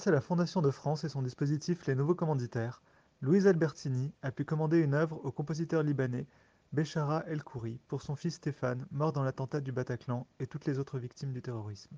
Grâce à la Fondation de France et son dispositif Les Nouveaux Commanditaires, Louise Albertini a pu commander une œuvre au compositeur libanais Béchara El-Khoury pour son fils Stéphane, mort dans l'attentat du Bataclan et toutes les autres victimes du terrorisme.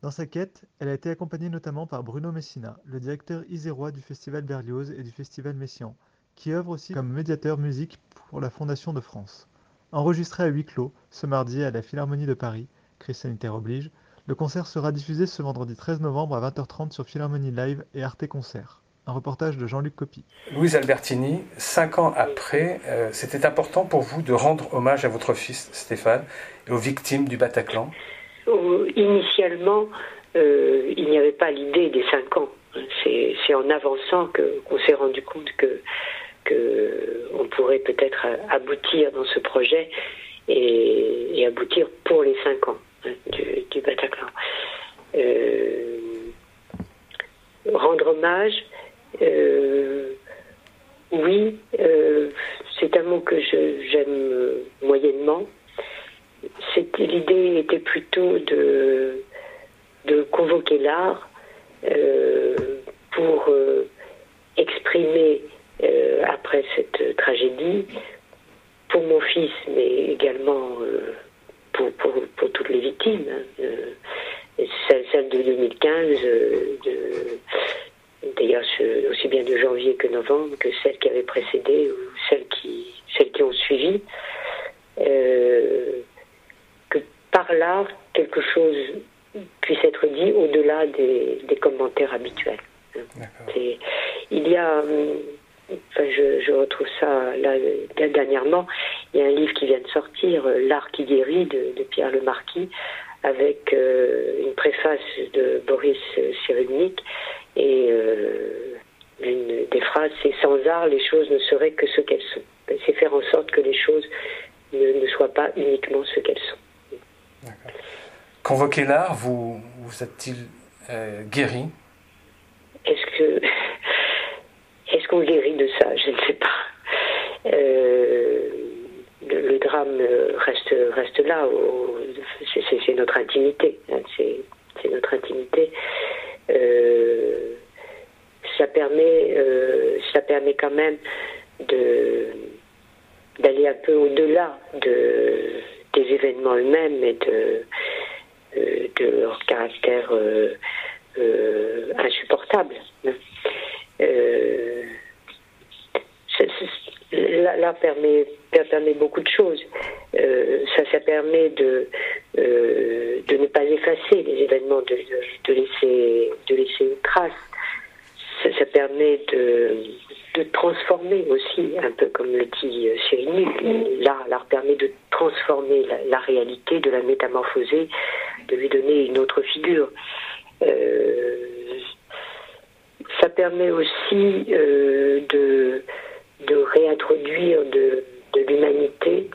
Dans sa quête, elle a été accompagnée notamment par Bruno Messina, le directeur isérois du Festival Berlioz et du Festival Messian, qui œuvre aussi comme médiateur musique pour la Fondation de France. Enregistré à huis clos, ce mardi à la Philharmonie de Paris, crise sanitaire oblige, le concert sera diffusé ce vendredi 13 novembre à 20h30 sur Philharmonie Live et Arte Concert. Un reportage de Jean-Luc Copy. Louise Albertini, cinq ans après, euh, c'était important pour vous de rendre hommage à votre fils Stéphane et aux victimes du Bataclan? Initialement, euh, il n'y avait pas l'idée des cinq ans. C'est en avançant qu'on s'est rendu compte que, que on pourrait peut-être aboutir dans ce projet et, et aboutir pour les cinq ans Bataclan. Euh, rendre hommage, euh, oui, euh, c'est un mot que j'aime moyennement. L'idée était plutôt de, de convoquer l'art pour exprimer, après cette tragédie, pour mon fils, mais également pour, pour, toutes les victimes. Hein, celle, de 2015, euh, d'ailleurs aussi bien de janvier que novembre, que celles qui avaient précédé ou celles qui, celles qui ont suivi. Euh, que par là, quelque chose puisse être dit au-delà des, commentaires habituels. Il y a Enfin, je, retrouve ça là, dernièrement. Il y a un livre qui vient de sortir, euh, L'art qui guérit de, Pierre Le Marquis, avec euh, une préface de Boris Cyrulnik. Et euh, une des phrases, c'est Sans art, les choses ne seraient que ce qu'elles sont. Ben, c'est faire en sorte que les choses ne, soient pas uniquement ce qu'elles sont. Convoquer l'art, vous, vous êtes-il guéri? Est-ce que est-ce qu'on guérit de ça? Je ne sais pas. Euh, reste, reste là. C'est notre intimité. Hein, c'est notre intimité. Euh, ça permet, euh, ça permet quand même de d'aller un peu au-delà de, des événements eux-mêmes et de, de leur caractère insupportable. Là, permet, permet beaucoup de choses. Euh, ça, ça permet de, euh, de ne pas effacer les événements, de, de, laisser, de laisser une trace. Ça, permet de, de transformer aussi, un peu comme le dit Cyril L'art, l'art permet de transformer la, réalité, de la métamorphoser, de lui donner une autre figure. Euh, ça permet aussi euh, de, de, réintroduire de, l'humanité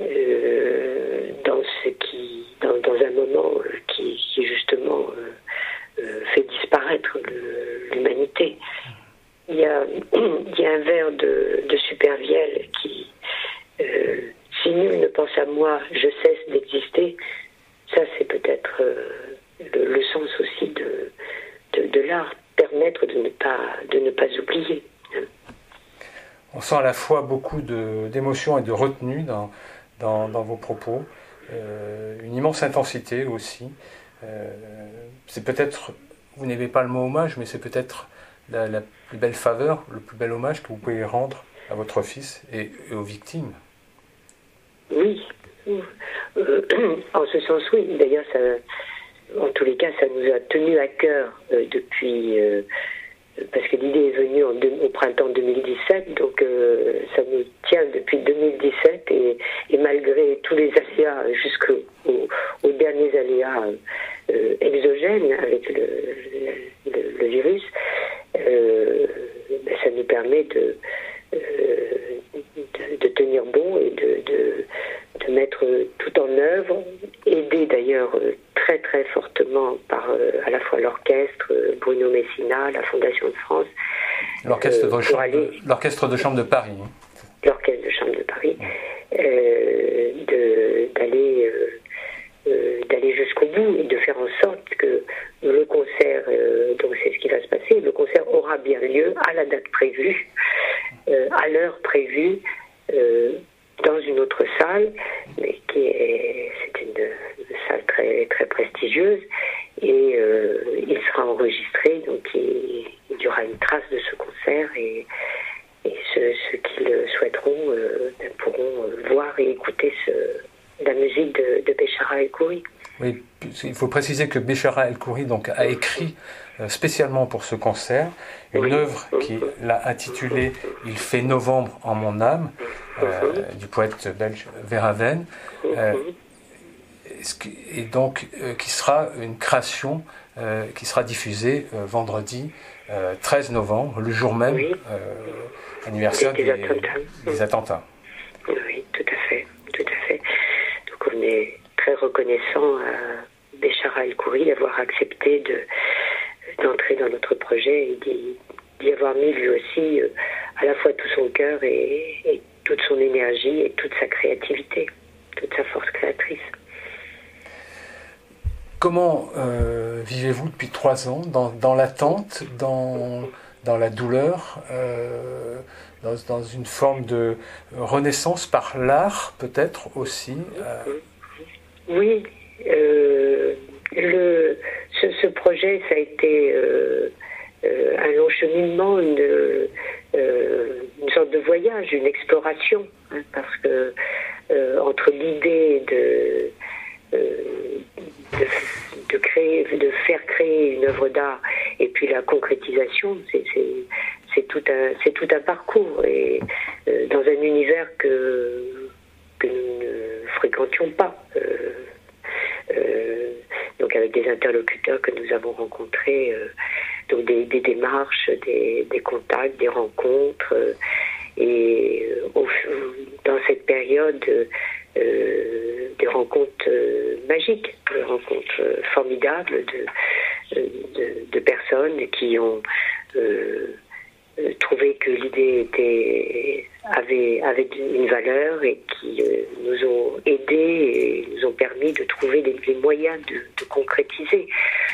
euh, dans ce qui dans, un moment qui, qui justement euh, fait disparaître l'humanité. Il y, a, il y a un vers de Supervielle qui si nul ne pense à moi, je cesse d'exister. Ça, c'est peut-être le, le, sens aussi de, de, de l'art permettre de ne pas, de ne pas oublier. On à la fois beaucoup d'émotions et de retenue dans, dans, vos propos, euh, une immense intensité aussi. Euh, c'est peut-être, vous n'aimez pas le mot hommage, mais c'est peut-être la, plus belle faveur, le plus bel hommage que vous pouvez rendre à votre fils et, aux victimes. Oui, euh, en ce sens, oui. D'ailleurs, en tous les cas, ça nous a tenu à cœur depuis, parce que l'idée est venue au printemps 2017, donc euh, ça nous tient depuis 2017 et, malgré tous les aléas jusqu'aux aux derniers aléas euh, exogènes avec le, virus, euh, ben, ça nous permet de, tenir bon et de, de, mettre tout en œuvre, aidé d'ailleurs très très fortement par euh, à la fois l'orchestre, euh, Bruno Messina, la Fondation de France. L'orchestre de, euh, de, chambre de Paris. L'orchestre de chambre de Paris. d'aller d'aller jusqu'au bout et de faire en sorte que le concert, donc c'est ce qui va se passer, le concert aura bien lieu à la date prévue, à l'heure prévue, dans une autre salle, mais qui est c'est une, salle très très prestigieuse et euh, il sera enregistré donc il, y aura une trace de ce concert et, ceux, qui le souhaiteront euh, ben, pourront euh, voir et écouter la musique de, de Béchara El Khoury. Oui, il faut préciser que Béchara El Khoury donc a écrit spécialement pour ce concert une œuvre qu'il a intitulée Il fait novembre en mon âme euh, du poète belge Verhaven, euh, et donc euh, qui sera une création qui sera diffusée vendredi 13 novembre, le jour même anniversaire des, attentats. Oui, tout à fait, tout à fait. Donc on est très reconnaissant à Béchara El-Khoury d'avoir accepté d'entrer dans notre projet et d'y avoir mis lui aussi à la fois tout son cœur et, et toute son énergie et toute sa créativité, toute sa force créatrice. Comment euh, vivez-vous depuis trois ans Dans, l'attente, dans, la douleur, euh, dans, une forme de renaissance par l'art peut-être aussi euh? Oui, ce, projet, ça a été un long cheminement, une, sorte de voyage, une exploration, hein, parce que entre l'idée de, euh, de, créer, de faire créer une œuvre d'art et puis la concrétisation, c'est tout un parcours et euh, dans un univers que nous ne fréquentions pas. donc avec des interlocuteurs que nous avons rencontrés donc des, démarches, des, contacts, des rencontres. Euh, et euh, dans cette période, euh, des rencontres magiques, des rencontres formidables de, personnes qui ont trouvé que l'idée était avait, avait une valeur et qui nous ont aidés et nous ont permis de trouver les, moyens de, de, concrétiser.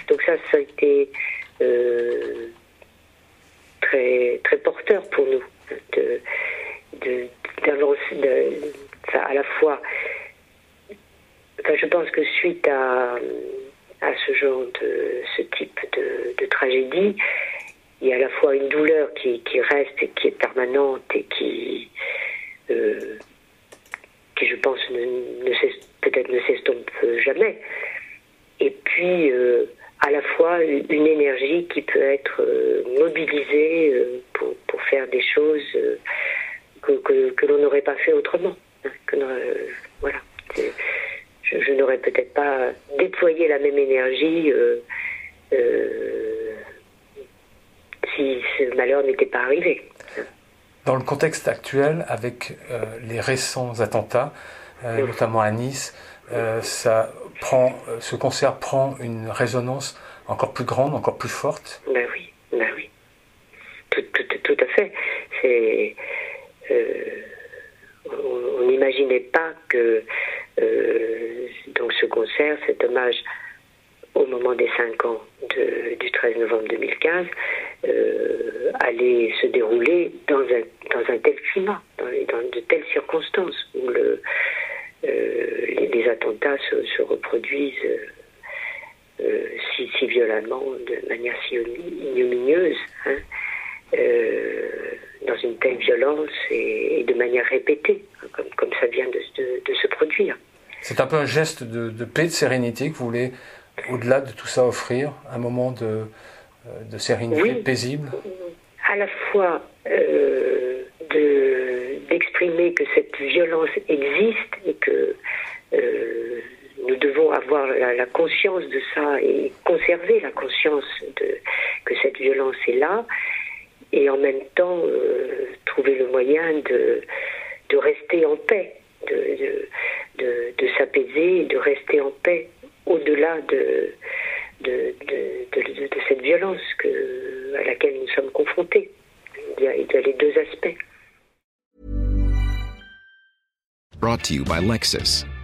Donc ça, ça a été euh, très, très porteur pour nous de, de, à la fois enfin, je pense que suite à, à ce genre de ce type de, tragédie il y a à la fois une douleur qui, reste et qui est permanente et qui euh, qui je pense ne, peut-être ne s'estompe jamais et puis euh, à la fois une énergie qui peut être euh, mobilisée pour, pour faire des choses que, que, l'on n'aurait pas fait autrement. Hein, que, voilà. Je, n'aurais peut-être pas la même énergie si ce malheur n'était pas arrivé. Dans le contexte actuel, avec les récents attentats, notamment à Nice, ça prend, euh, ce concert prend une résonance encore plus grande, encore plus forte Ben oui, ben oui. Tout, tout, tout à fait. C'est, euh, on n'imaginait pas que euh, cet hommage au moment des 5 ans du 13 novembre 2015, allait se dérouler dans un, dans un tel climat, dans, de telles circonstances, où euh, les, attentats se, reproduisent euh, euh, si, violemment, de manière si ignominieuse, hein, dans une telle violence et, de manière répétée, hein, ça vient de, se produire. C'est un peu un geste de, paix, de sérénité que vous voulez, au-delà de tout ça, offrir, un moment de, de sérénité paisible À la fois d'exprimer que cette violence existe et que nous devons avoir la, conscience de ça et conserver la conscience de, que cette violence est là, et en même temps euh, trouver le moyen de, de rester en paix, de, de, de, s'apaiser, de rester en paix au-delà de, de, cette violence à laquelle nous sommes confrontés. Il y a, il y a les deux aspects. Brought to you by Lexus.